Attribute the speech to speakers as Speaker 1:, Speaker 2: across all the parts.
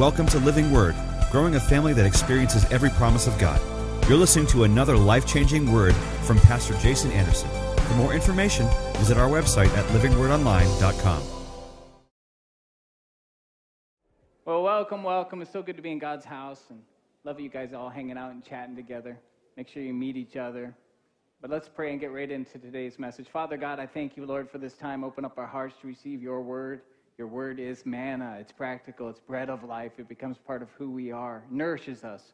Speaker 1: Welcome to Living Word, growing a family that experiences every promise of God. You're listening to another life changing word from Pastor Jason Anderson. For more information, visit our website at livingwordonline.com.
Speaker 2: Well, welcome, welcome. It's so good to be in God's house and love you guys all hanging out and chatting together. Make sure you meet each other. But let's pray and get right into today's message. Father God, I thank you, Lord, for this time. Open up our hearts to receive your word. Your word is manna. It's practical. It's bread of life. It becomes part of who we are, nourishes us.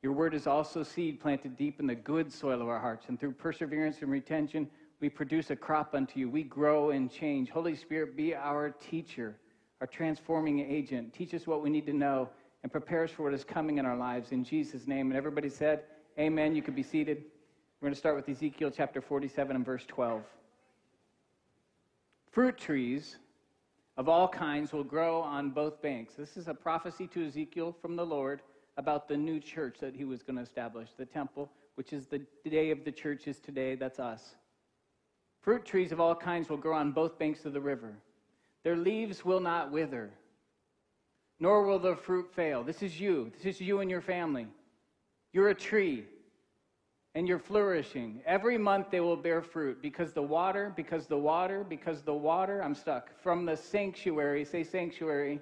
Speaker 2: Your word is also seed planted deep in the good soil of our hearts. And through perseverance and retention, we produce a crop unto you. We grow and change. Holy Spirit, be our teacher, our transforming agent. Teach us what we need to know and prepare us for what is coming in our lives. In Jesus' name. And everybody said, Amen. You could be seated. We're going to start with Ezekiel chapter 47 and verse 12. Fruit trees of all kinds will grow on both banks. This is a prophecy to Ezekiel from the Lord about the new church that he was going to establish, the temple, which is the day of the church is today. That's us. Fruit trees of all kinds will grow on both banks of the river. Their leaves will not wither, nor will their fruit fail. This is you. This is you and your family. You're a tree and you're flourishing. Every month they will bear fruit because the water, because the water, because the water, I'm stuck. From the sanctuary, say sanctuary,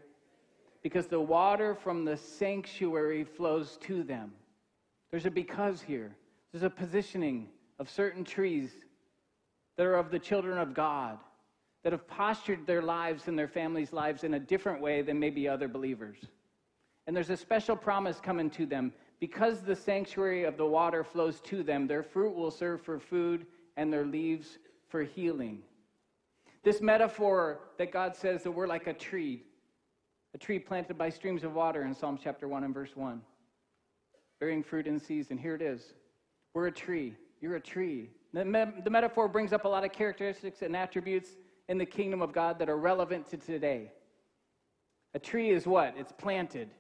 Speaker 2: because the water from the sanctuary flows to them. There's a because here. There's a positioning of certain trees that are of the children of God, that have postured their lives and their families' lives in a different way than maybe other believers. And there's a special promise coming to them because the sanctuary of the water flows to them, their fruit will serve for food and their leaves for healing. This metaphor that God says that we're like a tree, a tree planted by streams of water in Psalm chapter 1 and verse 1, bearing fruit in season. Here it is. We're a tree. You're a tree. The, me- the metaphor brings up a lot of characteristics and attributes in the kingdom of God that are relevant to today. A tree is what? It's planted.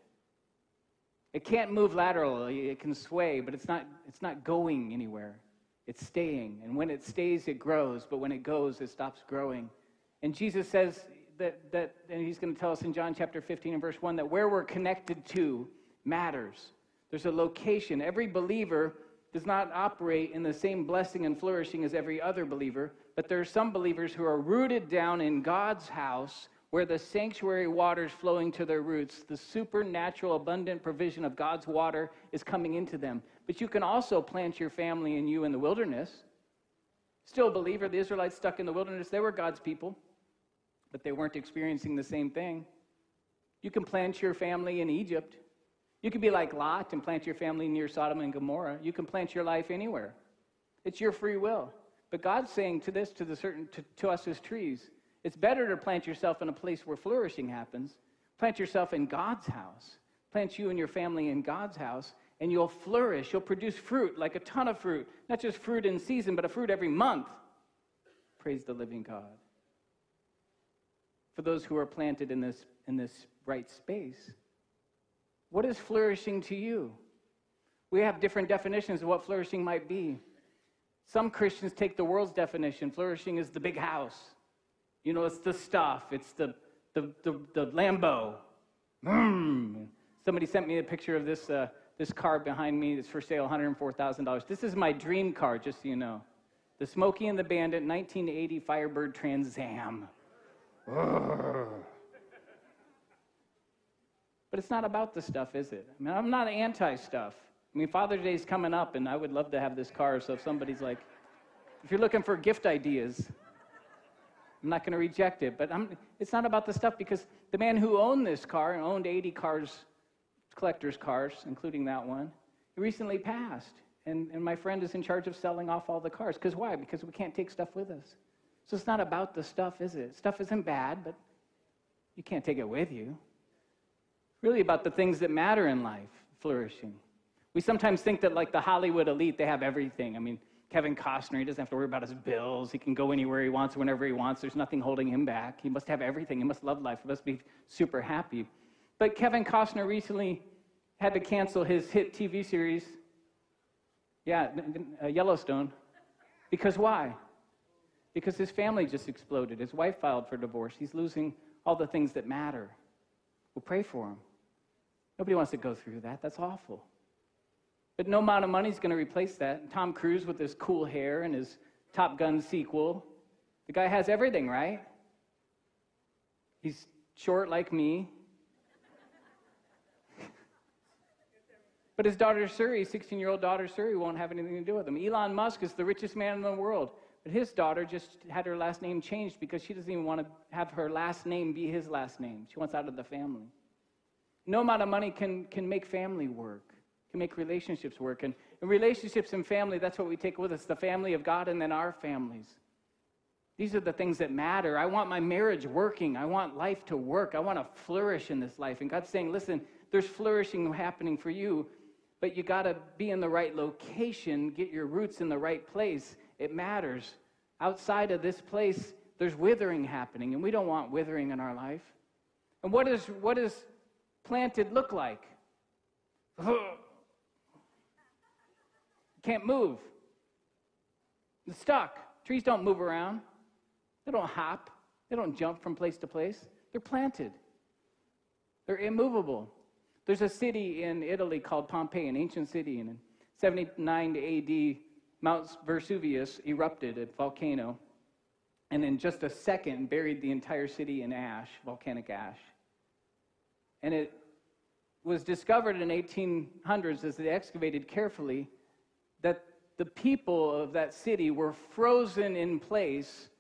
Speaker 2: It can't move laterally, it can sway, but it's not, it's not going anywhere. It's staying. And when it stays, it grows, but when it goes, it stops growing. And Jesus says that, that and he's going to tell us in John chapter 15 and verse 1 that where we're connected to matters. There's a location. Every believer does not operate in the same blessing and flourishing as every other believer, but there are some believers who are rooted down in God's house where the sanctuary waters flowing to their roots, the supernatural abundant provision of God's water is coming into them. But you can also plant your family and you in the wilderness. Still a believer, the Israelites stuck in the wilderness, they were God's people, but they weren't experiencing the same thing. You can plant your family in Egypt. You can be like Lot and plant your family near Sodom and Gomorrah. You can plant your life anywhere. It's your free will. But God's saying to this, to the certain, to, to us as trees, it's better to plant yourself in a place where flourishing happens. Plant yourself in God's house. Plant you and your family in God's house, and you'll flourish. You'll produce fruit, like a ton of fruit. Not just fruit in season, but a fruit every month. Praise the living God. For those who are planted in this, in this right space, what is flourishing to you? We have different definitions of what flourishing might be. Some Christians take the world's definition. Flourishing is the big house you know, it's the stuff, it's the, the, the, the Lambo. Mm. Somebody sent me a picture of this, uh, this car behind me that's for sale, $104,000. This is my dream car, just so you know. The Smokey and the Bandit 1980 Firebird Trans Am. But it's not about the stuff, is it? I mean, I'm not anti stuff. I mean, Father's Day's coming up, and I would love to have this car. So if somebody's like, if you're looking for gift ideas, I'm not going to reject it. But I'm, it's not about the stuff because the man who owned this car and owned 80 cars, collector's cars, including that one, he recently passed. And, and my friend is in charge of selling off all the cars. Because why? Because we can't take stuff with us. So it's not about the stuff, is it? Stuff isn't bad, but you can't take it with you. It's really about the things that matter in life, flourishing. We sometimes think that, like the Hollywood elite, they have everything. I mean, Kevin Costner, he doesn't have to worry about his bills. He can go anywhere he wants, whenever he wants. There's nothing holding him back. He must have everything. He must love life. He must be super happy. But Kevin Costner recently had to cancel his hit TV series, yeah, uh, Yellowstone. Because why? Because his family just exploded. His wife filed for divorce. He's losing all the things that matter. We'll pray for him. Nobody wants to go through that. That's awful. But no amount of money is going to replace that. Tom Cruise with his cool hair and his Top Gun sequel. The guy has everything, right? He's short like me. but his daughter Suri, 16 year old daughter Suri, won't have anything to do with him. Elon Musk is the richest man in the world. But his daughter just had her last name changed because she doesn't even want to have her last name be his last name. She wants out of the family. No amount of money can, can make family work can make relationships work. And, and relationships and family, that's what we take with us the family of God and then our families. These are the things that matter. I want my marriage working. I want life to work. I want to flourish in this life. And God's saying, listen, there's flourishing happening for you, but you got to be in the right location, get your roots in the right place. It matters. Outside of this place, there's withering happening, and we don't want withering in our life. And what, is, what does planted look like? Can't move. It's stuck. Trees don't move around. They don't hop. They don't jump from place to place. They're planted. They're immovable. There's a city in Italy called Pompeii, an ancient city, and in 79 AD, Mount Vesuvius erupted, a volcano, and in just a second buried the entire city in ash, volcanic ash. And it was discovered in 1800s as they excavated carefully that the people of that city were frozen in place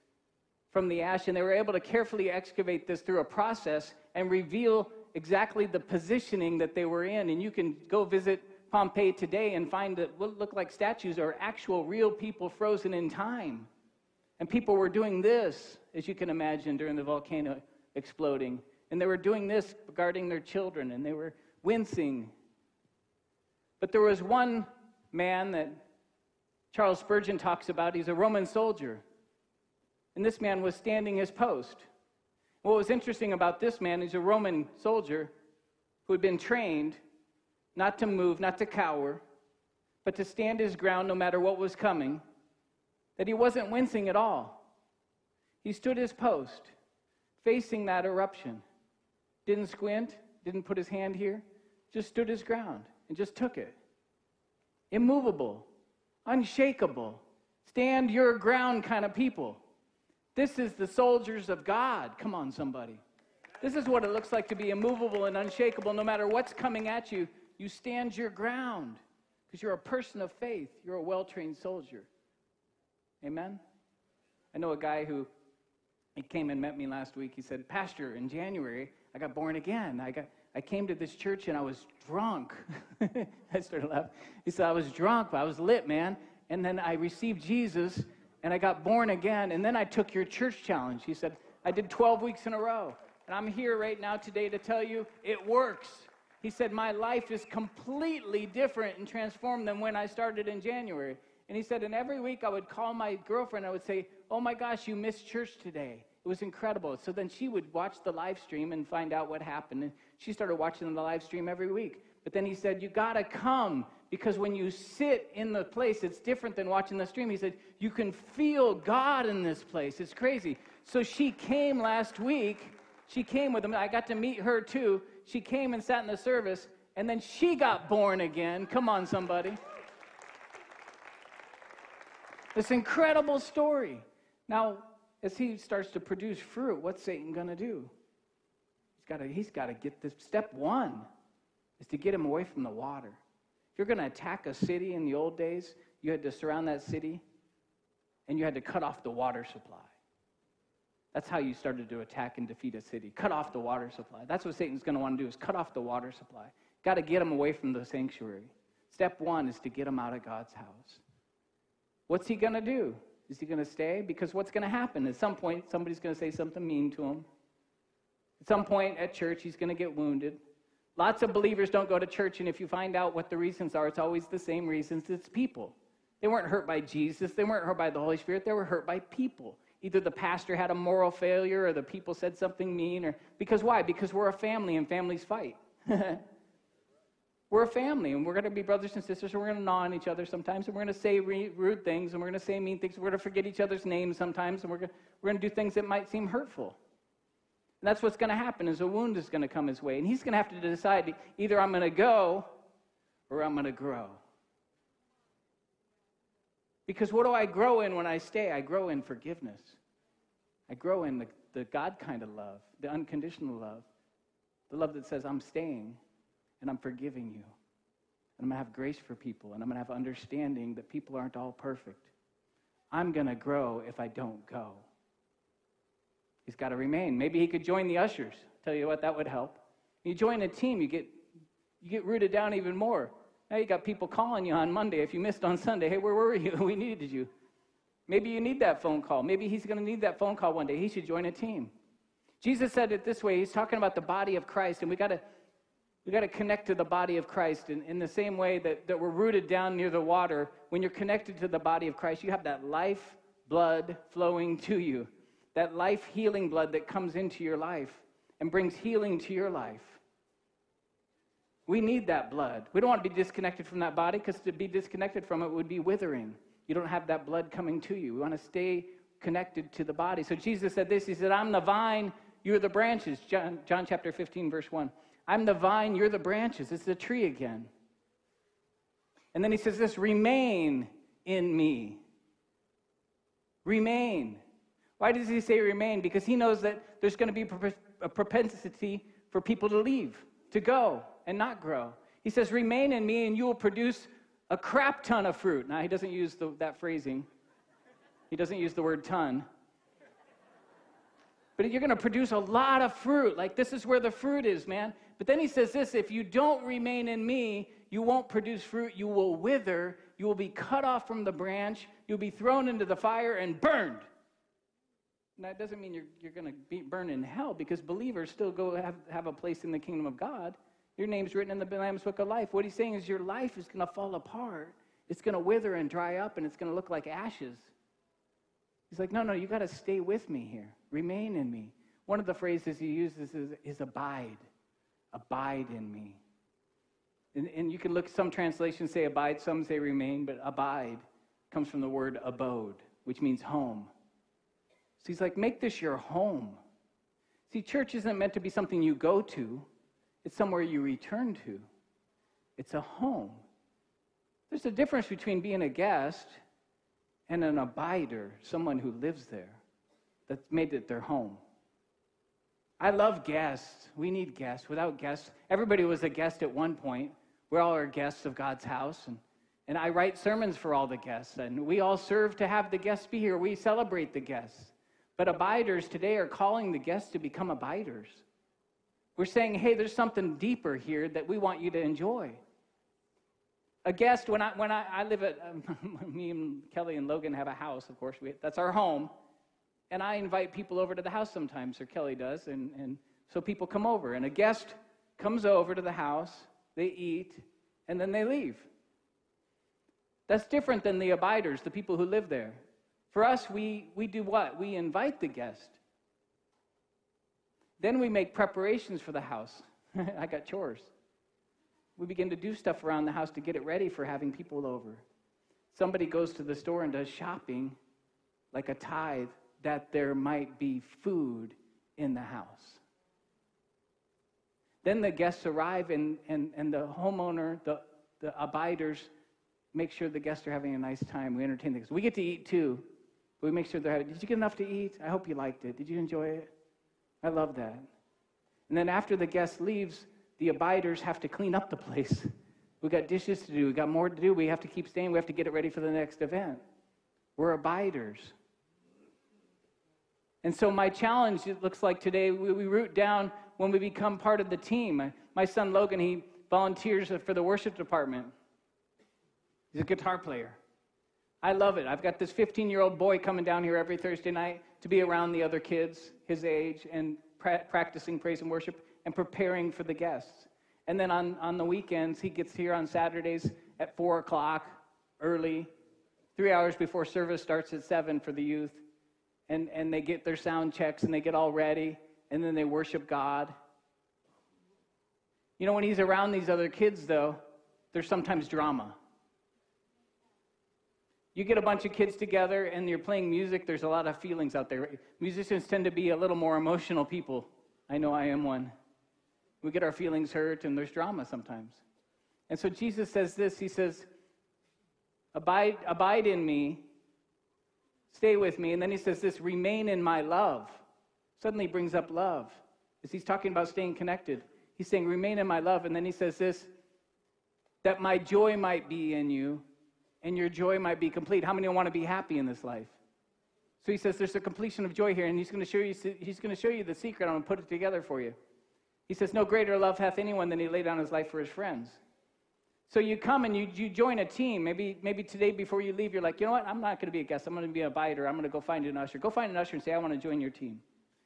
Speaker 2: from the ash, and they were able to carefully excavate this through a process and reveal exactly the positioning that they were in. And you can go visit Pompeii today and find that what look like statues are actual real people frozen in time. And people were doing this, as you can imagine, during the volcano exploding. And they were doing this regarding their children, and they were wincing. But there was one man that Charles Spurgeon talks about. He's a Roman soldier. And this man was standing his post. What was interesting about this man, he's a Roman soldier who had been trained not to move, not to cower, but to stand his ground no matter what was coming, that he wasn't wincing at all. He stood his post, facing that eruption. Didn't squint, didn't put his hand here, just stood his ground and just took it immovable, unshakable, stand your ground kind of people. This is the soldiers of God. Come on, somebody. This is what it looks like to be immovable and unshakable. No matter what's coming at you, you stand your ground because you're a person of faith. You're a well trained soldier. Amen? I know a guy who he came and met me last week. He said, Pastor, in January, I got born again. I got I came to this church and I was drunk. I started laughing. He said, I was drunk, but I was lit, man. And then I received Jesus and I got born again. And then I took your church challenge. He said, I did 12 weeks in a row. And I'm here right now today to tell you it works. He said, My life is completely different and transformed than when I started in January. And he said, And every week I would call my girlfriend. I would say, Oh my gosh, you missed church today. It was incredible. So then she would watch the live stream and find out what happened. And she started watching the live stream every week. But then he said, You got to come because when you sit in the place, it's different than watching the stream. He said, You can feel God in this place. It's crazy. So she came last week. She came with him. I got to meet her too. She came and sat in the service, and then she got born again. Come on, somebody. This incredible story. Now, as he starts to produce fruit, what's Satan going to do? He's got to he's got to get this. Step one is to get him away from the water. If you're going to attack a city in the old days, you had to surround that city and you had to cut off the water supply. That's how you started to attack and defeat a city. Cut off the water supply. That's what Satan's going to want to do is cut off the water supply. Got to get him away from the sanctuary. Step one is to get him out of God's house. What's he going to do? Is he going to stay? Because what's going to happen? At some point, somebody's going to say something mean to him. At some point at church, he's going to get wounded. Lots of believers don't go to church, and if you find out what the reasons are, it's always the same reasons it's people. They weren't hurt by Jesus, they weren't hurt by the Holy Spirit, they were hurt by people. Either the pastor had a moral failure or the people said something mean, or because why? Because we're a family and families fight. We're a family, and we're going to be brothers and sisters, and we're going to gnaw on each other sometimes, and we're going to say rude things, and we're going to say mean things, we're going to forget each other's names sometimes, and we're going, we're to do things that might seem hurtful. And that's what's going to happen is a wound is going to come his way. And he's going to have to decide either I'm going to go or I'm going to grow. Because what do I grow in when I stay? I grow in forgiveness. I grow in the, the God kind of love, the unconditional love, the love that says, I'm staying and I'm forgiving you. And I'm going to have grace for people and I'm going to have understanding that people aren't all perfect. I'm going to grow if I don't go. He's got to remain. Maybe he could join the ushers. Tell you what, that would help. You join a team, you get, you get rooted down even more. Now you got people calling you on Monday if you missed on Sunday. Hey, where were you? we needed you. Maybe you need that phone call. Maybe he's going to need that phone call one day. He should join a team. Jesus said it this way. He's talking about the body of Christ, and we got to we got to connect to the body of Christ in, in the same way that, that we're rooted down near the water. When you're connected to the body of Christ, you have that life blood flowing to you, that life healing blood that comes into your life and brings healing to your life. We need that blood. We don't want to be disconnected from that body because to be disconnected from it would be withering. You don't have that blood coming to you. We want to stay connected to the body. So Jesus said this He said, I'm the vine, you're the branches. John, John chapter 15, verse 1. I'm the vine, you're the branches. It's the tree again. And then he says this remain in me. Remain. Why does he say remain? Because he knows that there's going to be a propensity for people to leave, to go, and not grow. He says, Remain in me, and you will produce a crap ton of fruit. Now, he doesn't use the, that phrasing, he doesn't use the word ton. But you're going to produce a lot of fruit. Like, this is where the fruit is, man. But then he says this if you don't remain in me, you won't produce fruit. You will wither. You will be cut off from the branch. You'll be thrown into the fire and burned. And that doesn't mean you're, you're going to be burned in hell because believers still go have, have a place in the kingdom of God. Your name's written in the Lamb's Book of Life. What he's saying is your life is going to fall apart. It's going to wither and dry up, and it's going to look like ashes. He's like, no, no, you got to stay with me here. Remain in me. One of the phrases he uses is, is abide. Abide in me. And, and you can look, some translations say abide, some say remain, but abide comes from the word abode, which means home. So he's like, make this your home. See, church isn't meant to be something you go to. It's somewhere you return to. It's a home. There's a difference between being a guest and an abider, someone who lives there, that's made it their home. I love guests. We need guests. Without guests, everybody was a guest at one point. We're all are guests of God's house. And, and I write sermons for all the guests. And we all serve to have the guests be here. We celebrate the guests. But abiders today are calling the guests to become abiders. We're saying, hey, there's something deeper here that we want you to enjoy. A guest, when I, when I, I live at, um, me and Kelly and Logan have a house, of course, we, that's our home. And I invite people over to the house sometimes, or Kelly does. And, and so people come over, and a guest comes over to the house, they eat, and then they leave. That's different than the abiders, the people who live there. For us, we, we do what? We invite the guest. Then we make preparations for the house. I got chores. We begin to do stuff around the house to get it ready for having people over. Somebody goes to the store and does shopping like a tithe that there might be food in the house. Then the guests arrive, and, and, and the homeowner, the, the abiders, make sure the guests are having a nice time. We entertain the guests. We get to eat too, but we make sure they're having. Did you get enough to eat? I hope you liked it. Did you enjoy it? I love that. And then after the guest leaves, the abiders have to clean up the place. We got dishes to do. We got more to do. We have to keep staying. We have to get it ready for the next event. We're abiders. And so, my challenge, it looks like today, we, we root down when we become part of the team. My son Logan, he volunteers for the worship department. He's a guitar player. I love it. I've got this 15 year old boy coming down here every Thursday night to be around the other kids his age and pra- practicing praise and worship and preparing for the guests. And then on, on the weekends, he gets here on Saturdays at 4 o'clock early, three hours before service starts at 7 for the youth and, and they get their sound checks and they get all ready and then they worship God. You know, when he's around these other kids, though, there's sometimes drama. You get a bunch of kids together and you're playing music, there's a lot of feelings out there. Musicians tend to be a little more emotional people. I know I am one. We get our feelings hurt, and there's drama sometimes. And so Jesus says this He says, Abide, abide in me, stay with me. And then he says this remain in my love. Suddenly brings up love. As he's talking about staying connected, he's saying, Remain in my love. And then he says this that my joy might be in you and your joy might be complete. How many want to be happy in this life? So he says there's a completion of joy here, and he's going to show you, he's going to show you the secret. I'm going to put it together for you. He says, No greater love hath anyone than he laid down his life for his friends. So you come and you, you join a team. Maybe, maybe today before you leave, you're like, you know what? I'm not going to be a guest. I'm going to be a biter. I'm going to go find an usher. Go find an usher and say, I want to join your team.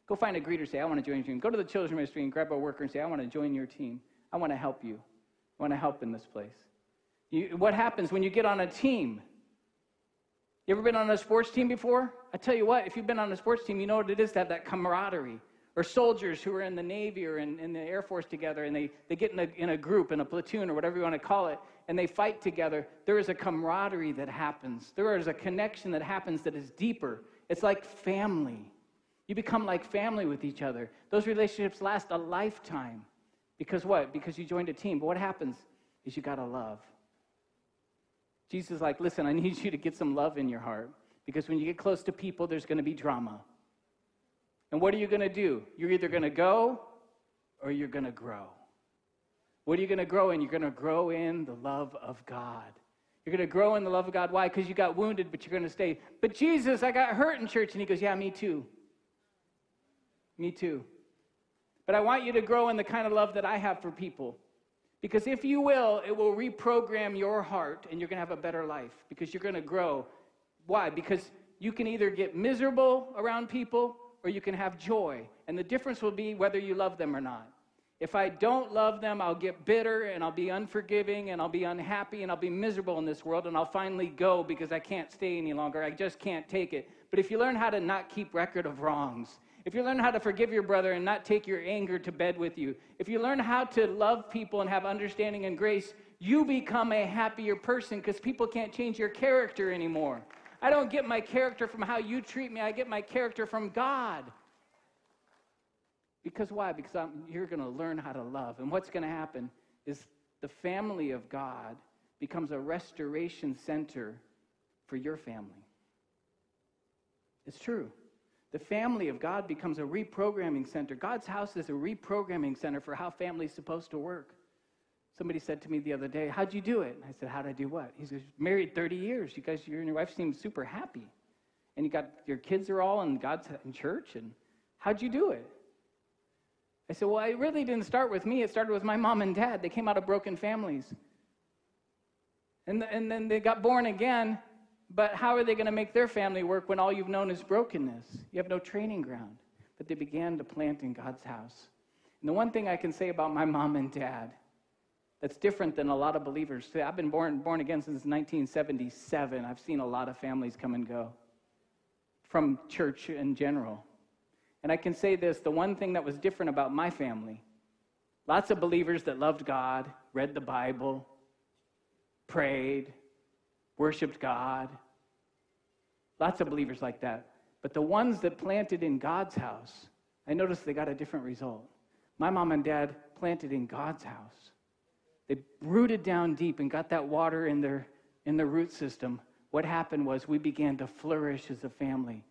Speaker 2: Go find a greeter, say, I want to join your team. Go to the children's ministry and grab a worker and say, I want to join your team. I want to help you. I want to help in this place. You, what happens when you get on a team? You ever been on a sports team before? I tell you what, if you've been on a sports team, you know what it is to have that camaraderie. Or soldiers who are in the Navy or in, in the Air Force together and they, they get in a, in a group, in a platoon, or whatever you want to call it, and they fight together. There is a camaraderie that happens. There is a connection that happens that is deeper. It's like family. You become like family with each other. Those relationships last a lifetime. Because what? Because you joined a team. But what happens is you got to love. Jesus is like, listen, I need you to get some love in your heart because when you get close to people, there's going to be drama. And what are you going to do? You're either going to go or you're going to grow. What are you going to grow in? You're going to grow in the love of God. You're going to grow in the love of God. Why? Because you got wounded, but you're going to stay. But Jesus, I got hurt in church. And he goes, Yeah, me too. Me too. But I want you to grow in the kind of love that I have for people. Because if you will, it will reprogram your heart and you're going to have a better life because you're going to grow. Why? Because you can either get miserable around people or you can have joy. And the difference will be whether you love them or not. If I don't love them, I'll get bitter and I'll be unforgiving and I'll be unhappy and I'll be miserable in this world and I'll finally go because I can't stay any longer. I just can't take it. But if you learn how to not keep record of wrongs, if you learn how to forgive your brother and not take your anger to bed with you, if you learn how to love people and have understanding and grace, you become a happier person because people can't change your character anymore. I don't get my character from how you treat me, I get my character from God. Because why? Because I'm, you're going to learn how to love. And what's going to happen is the family of God becomes a restoration center for your family. It's true. The family of God becomes a reprogramming center. God's house is a reprogramming center for how family's supposed to work. Somebody said to me the other day, How'd you do it? I said, How'd I do what? He says, Married 30 years. You guys, you and your wife seem super happy. And you got your kids are all in God's in church. And how'd you do it? I said, Well, it really didn't start with me. It started with my mom and dad. They came out of broken families. And, and then they got born again, but how are they going to make their family work when all you've known is brokenness? You have no training ground. But they began to plant in God's house. And the one thing I can say about my mom and dad that's different than a lot of believers. I've been born, born again since 1977. I've seen a lot of families come and go from church in general. And I can say this the one thing that was different about my family lots of believers that loved God, read the Bible, prayed, worshiped God. Lots of believers like that. But the ones that planted in God's house, I noticed they got a different result. My mom and dad planted in God's house. They rooted down deep and got that water in their, in their root system. What happened was we began to flourish as a family.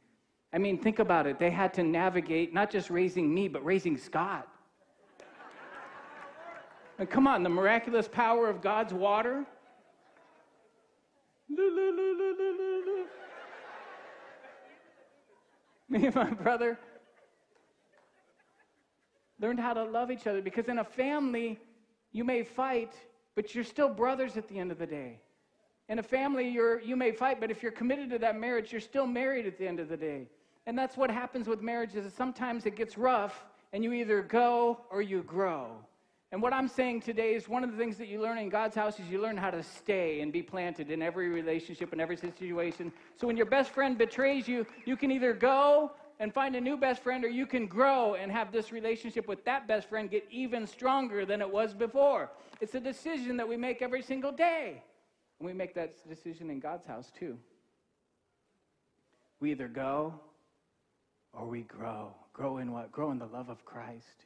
Speaker 2: I mean, think about it. They had to navigate not just raising me, but raising Scott. and come on, the miraculous power of God's water Me and my brother learned how to love each other because in a family, you may fight, but you're still brothers at the end of the day. In a family, you're, you may fight, but if you're committed to that marriage, you're still married at the end of the day. And that's what happens with marriages. Sometimes it gets rough, and you either go or you grow. And what I'm saying today is one of the things that you learn in God's house is you learn how to stay and be planted in every relationship and every situation. So when your best friend betrays you, you can either go and find a new best friend or you can grow and have this relationship with that best friend get even stronger than it was before. It's a decision that we make every single day. And we make that decision in God's house too. We either go or we grow. Grow in what? Grow in the love of Christ.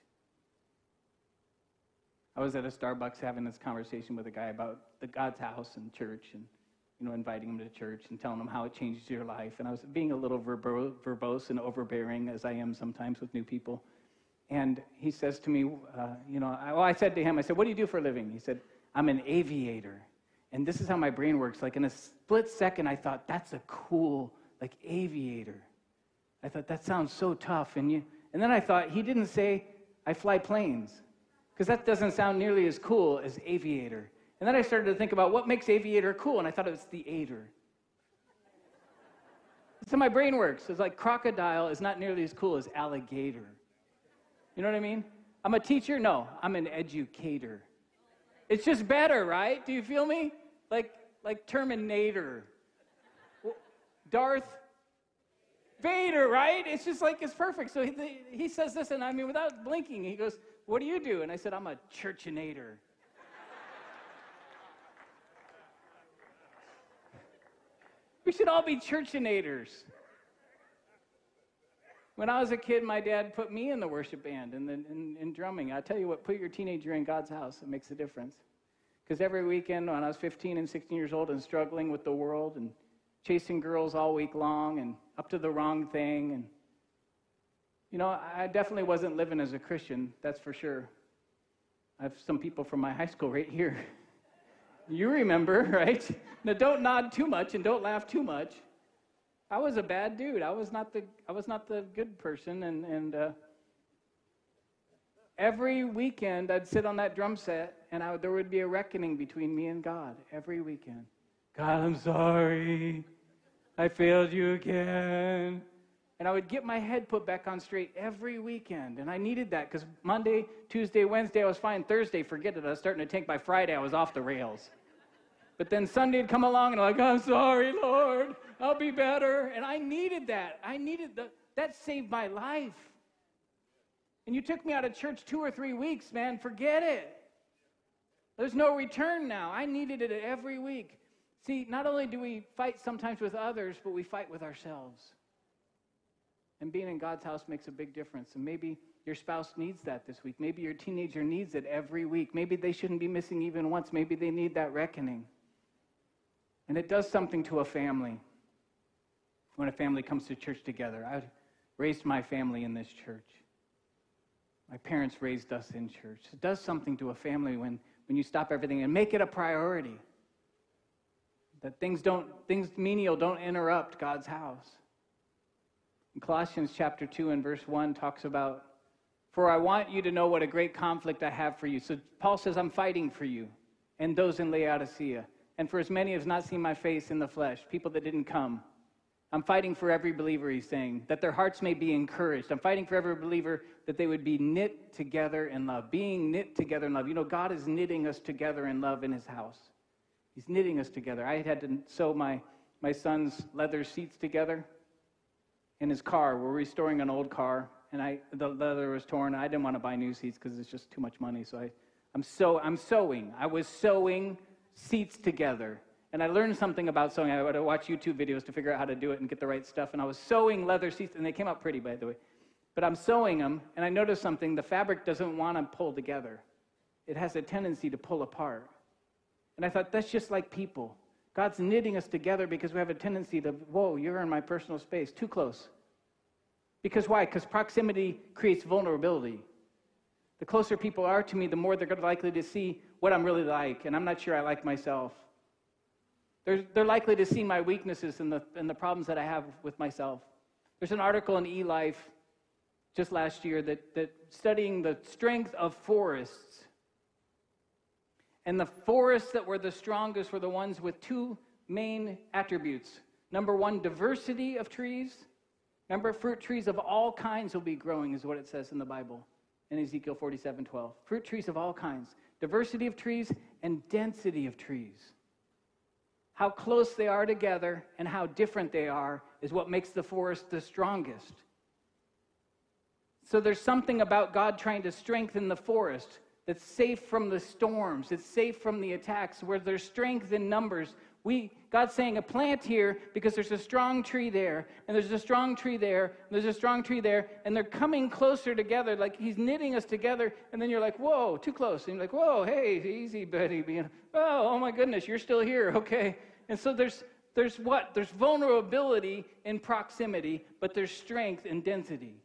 Speaker 2: I was at a Starbucks having this conversation with a guy about the God's house and church and you know, inviting him to church and telling him how it changes your life. And I was being a little verbo- verbose and overbearing, as I am sometimes with new people. And he says to me, uh, you know, I, well, I said to him, I said, what do you do for a living? He said, I'm an aviator. And this is how my brain works. Like in a split second, I thought, that's a cool, like, aviator. I thought, that sounds so tough. And, you, and then I thought, he didn't say, I fly planes. Because that doesn't sound nearly as cool as aviator. And then I started to think about what makes aviator cool, and I thought it was the ater. So my brain works. It's like crocodile is not nearly as cool as alligator. You know what I mean? I'm a teacher? No, I'm an educator. It's just better, right? Do you feel me? Like like Terminator. Darth Vader, right? It's just like it's perfect. So he, he says this, and I mean, without blinking, he goes, What do you do? And I said, I'm a churchinator. We should all be churchinators. When I was a kid, my dad put me in the worship band and in, in, in, drumming. I tell you what, put your teenager in God's house. It makes a difference. Because every weekend when I was 15 and 16 years old and struggling with the world and chasing girls all week long and up to the wrong thing, and you know, I definitely wasn't living as a Christian, that's for sure. I have some people from my high school right here. You remember, right? Now don't nod too much and don't laugh too much. I was a bad dude. I was not the I was not the good person and and uh, every weekend I'd sit on that drum set and I, there would be a reckoning between me and God every weekend. God, I'm sorry. I failed you again. And I would get my head put back on straight every weekend. And I needed that because Monday, Tuesday, Wednesday, I was fine. Thursday, forget it. I was starting to tank. By Friday, I was off the rails. But then Sunday would come along and I'm like, I'm sorry, Lord. I'll be better. And I needed that. I needed the, that saved my life. And you took me out of church two or three weeks, man. Forget it. There's no return now. I needed it every week. See, not only do we fight sometimes with others, but we fight with ourselves. And being in God's house makes a big difference. And maybe your spouse needs that this week. Maybe your teenager needs it every week. Maybe they shouldn't be missing even once. Maybe they need that reckoning. And it does something to a family when a family comes to church together. I raised my family in this church. My parents raised us in church. It does something to a family when, when you stop everything and make it a priority. That things don't things menial don't interrupt God's house. Colossians chapter 2 and verse 1 talks about for I want you to know what a great conflict I have for you. So Paul says I'm fighting for you and those in Laodicea and for as many as not seen my face in the flesh, people that didn't come. I'm fighting for every believer, he's saying, that their hearts may be encouraged. I'm fighting for every believer that they would be knit together in love, being knit together in love. You know, God is knitting us together in love in his house. He's knitting us together. I had to sew my, my son's leather seats together in his car. We're restoring an old car, and I, the leather was torn. I didn't want to buy new seats because it's just too much money. So I, I'm, sew, I'm sewing. I was sewing seats together. And I learned something about sewing. I would watch YouTube videos to figure out how to do it and get the right stuff. And I was sewing leather seats, and they came out pretty, by the way. But I'm sewing them, and I noticed something. The fabric doesn't want to pull together, it has a tendency to pull apart. And I thought, that's just like people. God's knitting us together because we have a tendency to, whoa, you're in my personal space, too close. Because why? Because proximity creates vulnerability. The closer people are to me, the more they're likely to see what I'm really like, and I'm not sure I like myself. They're, they're likely to see my weaknesses and the, and the problems that I have with myself. There's an article in eLife just last year that, that studying the strength of forests. And the forests that were the strongest were the ones with two main attributes. Number one, diversity of trees. Remember, fruit trees of all kinds will be growing, is what it says in the Bible in Ezekiel 47 12. Fruit trees of all kinds diversity of trees, and density of trees. How close they are together and how different they are is what makes the forest the strongest. So there's something about God trying to strengthen the forest that's safe from the storms, it's safe from the attacks, where there's strength in numbers, We, God's saying a plant here because there's a strong tree there, and there's a strong tree there, and there's a strong tree there, and they're coming closer together. Like He's knitting us together, and then you're like, whoa, too close. And you're like, whoa, hey, easy, buddy. Oh, oh my goodness, you're still here. Okay. And so there's, there's what? There's vulnerability in proximity, but there's strength in density.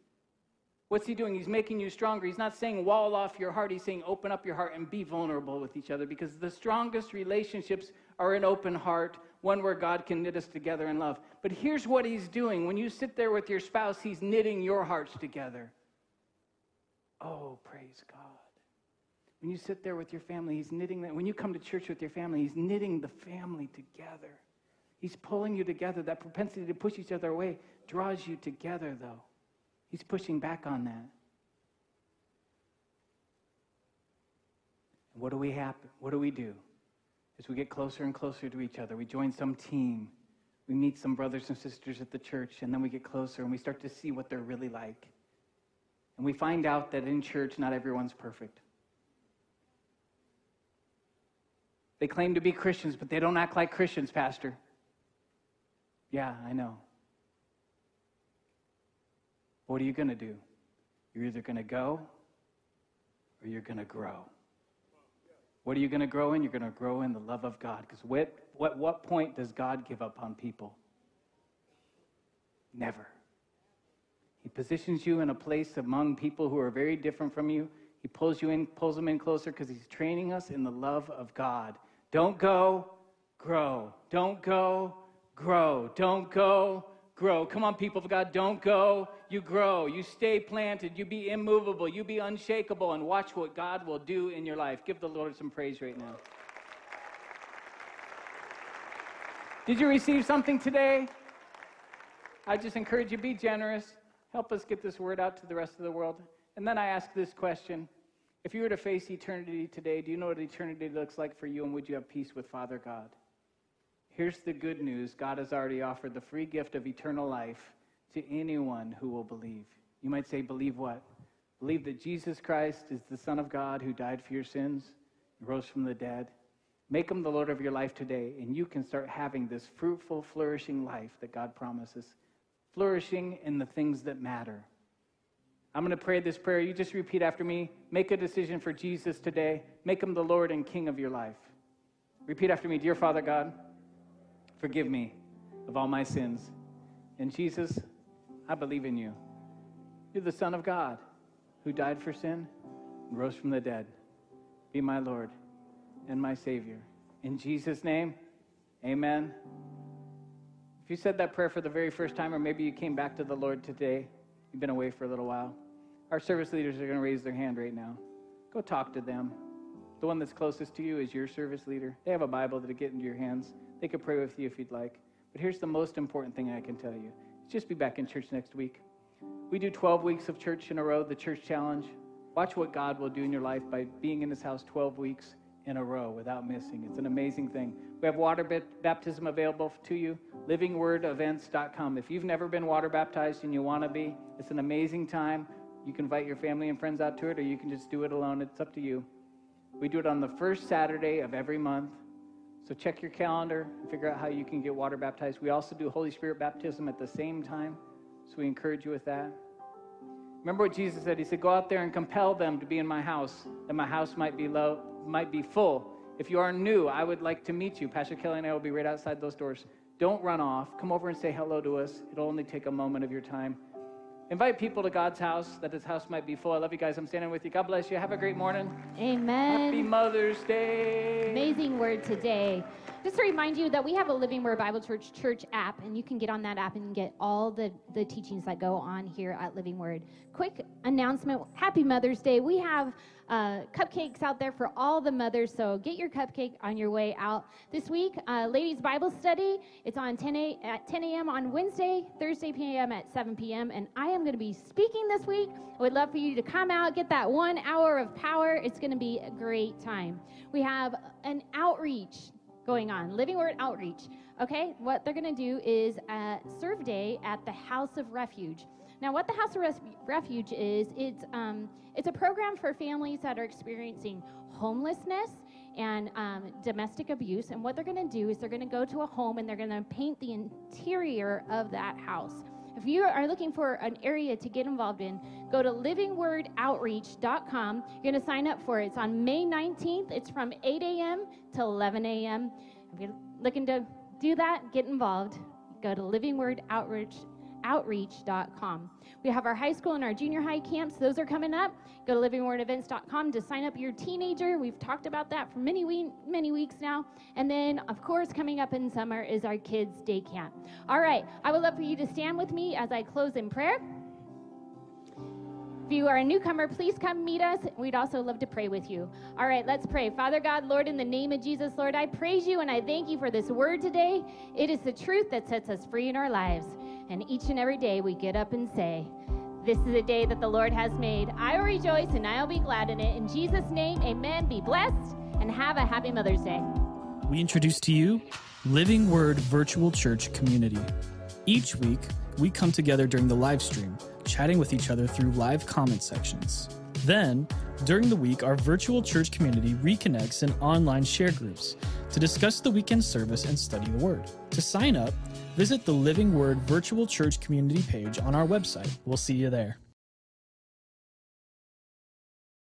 Speaker 2: What's he doing? He's making you stronger. He's not saying wall off your heart. He's saying open up your heart and be vulnerable with each other because the strongest relationships are an open heart, one where God can knit us together in love. But here's what he's doing when you sit there with your spouse, he's knitting your hearts together. Oh, praise God. When you sit there with your family, he's knitting that. When you come to church with your family, he's knitting the family together. He's pulling you together. That propensity to push each other away draws you together, though. He's pushing back on that. what do we happen? What do we do? As we get closer and closer to each other, we join some team. We meet some brothers and sisters at the church, and then we get closer and we start to see what they're really like. And we find out that in church, not everyone's perfect. They claim to be Christians, but they don't act like Christians, Pastor. Yeah, I know. What are you going to do? You're either going to go or you're going to grow. What are you going to grow in? You're going to grow in the love of God. Because what, what, what point does God give up on people? Never. He positions you in a place among people who are very different from you. He pulls you in, pulls them in closer because he's training us in the love of God. Don't go, grow. Don't go, grow. Don't go, grow. Come on, people of God, don't go. You grow. You stay planted. You be immovable. You be unshakable. And watch what God will do in your life. Give the Lord some praise right now. Did you receive something today? I just encourage you be generous. Help us get this word out to the rest of the world. And then I ask this question If you were to face eternity today, do you know what eternity looks like for you? And would you have peace with Father God? Here's the good news God has already offered the free gift of eternal life to anyone who will believe. You might say, believe what? Believe that Jesus Christ is the Son of God who died for your sins and rose from the dead. Make him the Lord of your life today, and you can start having this fruitful, flourishing life that God promises. Flourishing in the things that matter. I'm going to pray this prayer. You just repeat after me. Make a decision for Jesus today. Make him the Lord and King of your life. Repeat after me Dear Father God, Forgive me of all my sins. And Jesus, I believe in you. You're the Son of God who died for sin and rose from the dead. Be my Lord and my Savior. In Jesus' name, amen. If you said that prayer for the very first time, or maybe you came back to the Lord today, you've been away for a little while, our service leaders are going to raise their hand right now. Go talk to them. The one that's closest to you is your service leader. They have a Bible that'll get into your hands. They could pray with you if you'd like. But here's the most important thing I can tell you just be back in church next week. We do 12 weeks of church in a row, the church challenge. Watch what God will do in your life by being in His house 12 weeks in a row without missing. It's an amazing thing. We have water baptism available to you, livingwordevents.com. If you've never been water baptized and you want to be, it's an amazing time. You can invite your family and friends out to it, or you can just do it alone. It's up to you. We do it on the first Saturday of every month. So check your calendar and figure out how you can get water baptized. We also do Holy Spirit baptism at the same time. So we encourage you with that. Remember what Jesus said? He said, Go out there and compel them to be in my house, that my house might be low, might be full. If you are new, I would like to meet you. Pastor Kelly and I will be right outside those doors. Don't run off. Come over and say hello to us. It'll only take a moment of your time. Invite people to God's house that his house might be full. I love you guys. I'm standing with you. God bless you. Have a great morning.
Speaker 3: Amen.
Speaker 2: Happy Mother's Day.
Speaker 3: Amazing word today. Just to remind you that we have a Living Word Bible Church church app, and you can get on that app and get all the, the teachings that go on here at Living Word. Quick announcement Happy Mother's Day. We have uh, cupcakes out there for all the mothers, so get your cupcake on your way out. This week, uh, Ladies Bible Study, it's on 10 a, at 10 a.m. on Wednesday, Thursday p.m. at 7 p.m., and I am going to be speaking this week. I would love for you to come out, get that one hour of power. It's going to be a great time. We have an outreach going on, Living Word Outreach. Okay, what they're going to do is a serve day at the House of Refuge. Now, what the House of Refuge is, it's, um, it's a program for families that are experiencing homelessness and um, domestic abuse. And what they're going to do is they're going to go to a home and they're going to paint the interior of that house. If you are looking for an area to get involved in, go to livingwordoutreach.com. You're going to sign up for it. It's on May 19th. It's from 8 a.m. to 11 a.m. If you're looking to do that, get involved. Go to livingwordoutreach.com. We have our high school and our junior high camps. Those are coming up. Go to livingwordevents.com to sign up your teenager. We've talked about that for many, we- many weeks now. And then, of course, coming up in summer is our kids' day camp. All right, I would love for you to stand with me as I close in prayer. If you are a newcomer, please come meet us. We'd also love to pray with you. All right, let's pray. Father God, Lord, in the name of Jesus, Lord, I praise you and I thank you for this word today. It is the truth that sets us free in our lives. And each and every day we get up and say, This is a day that the Lord has made. I will rejoice and I will be glad in it. In Jesus' name, amen. Be blessed and have a happy Mother's Day.
Speaker 4: We introduce to you Living Word Virtual Church Community. Each week, we come together during the live stream, chatting with each other through live comment sections. Then, during the week, our virtual church community reconnects in online share groups to discuss the weekend service and study the Word. To sign up, visit the Living Word Virtual Church Community page on our website. We'll see you there.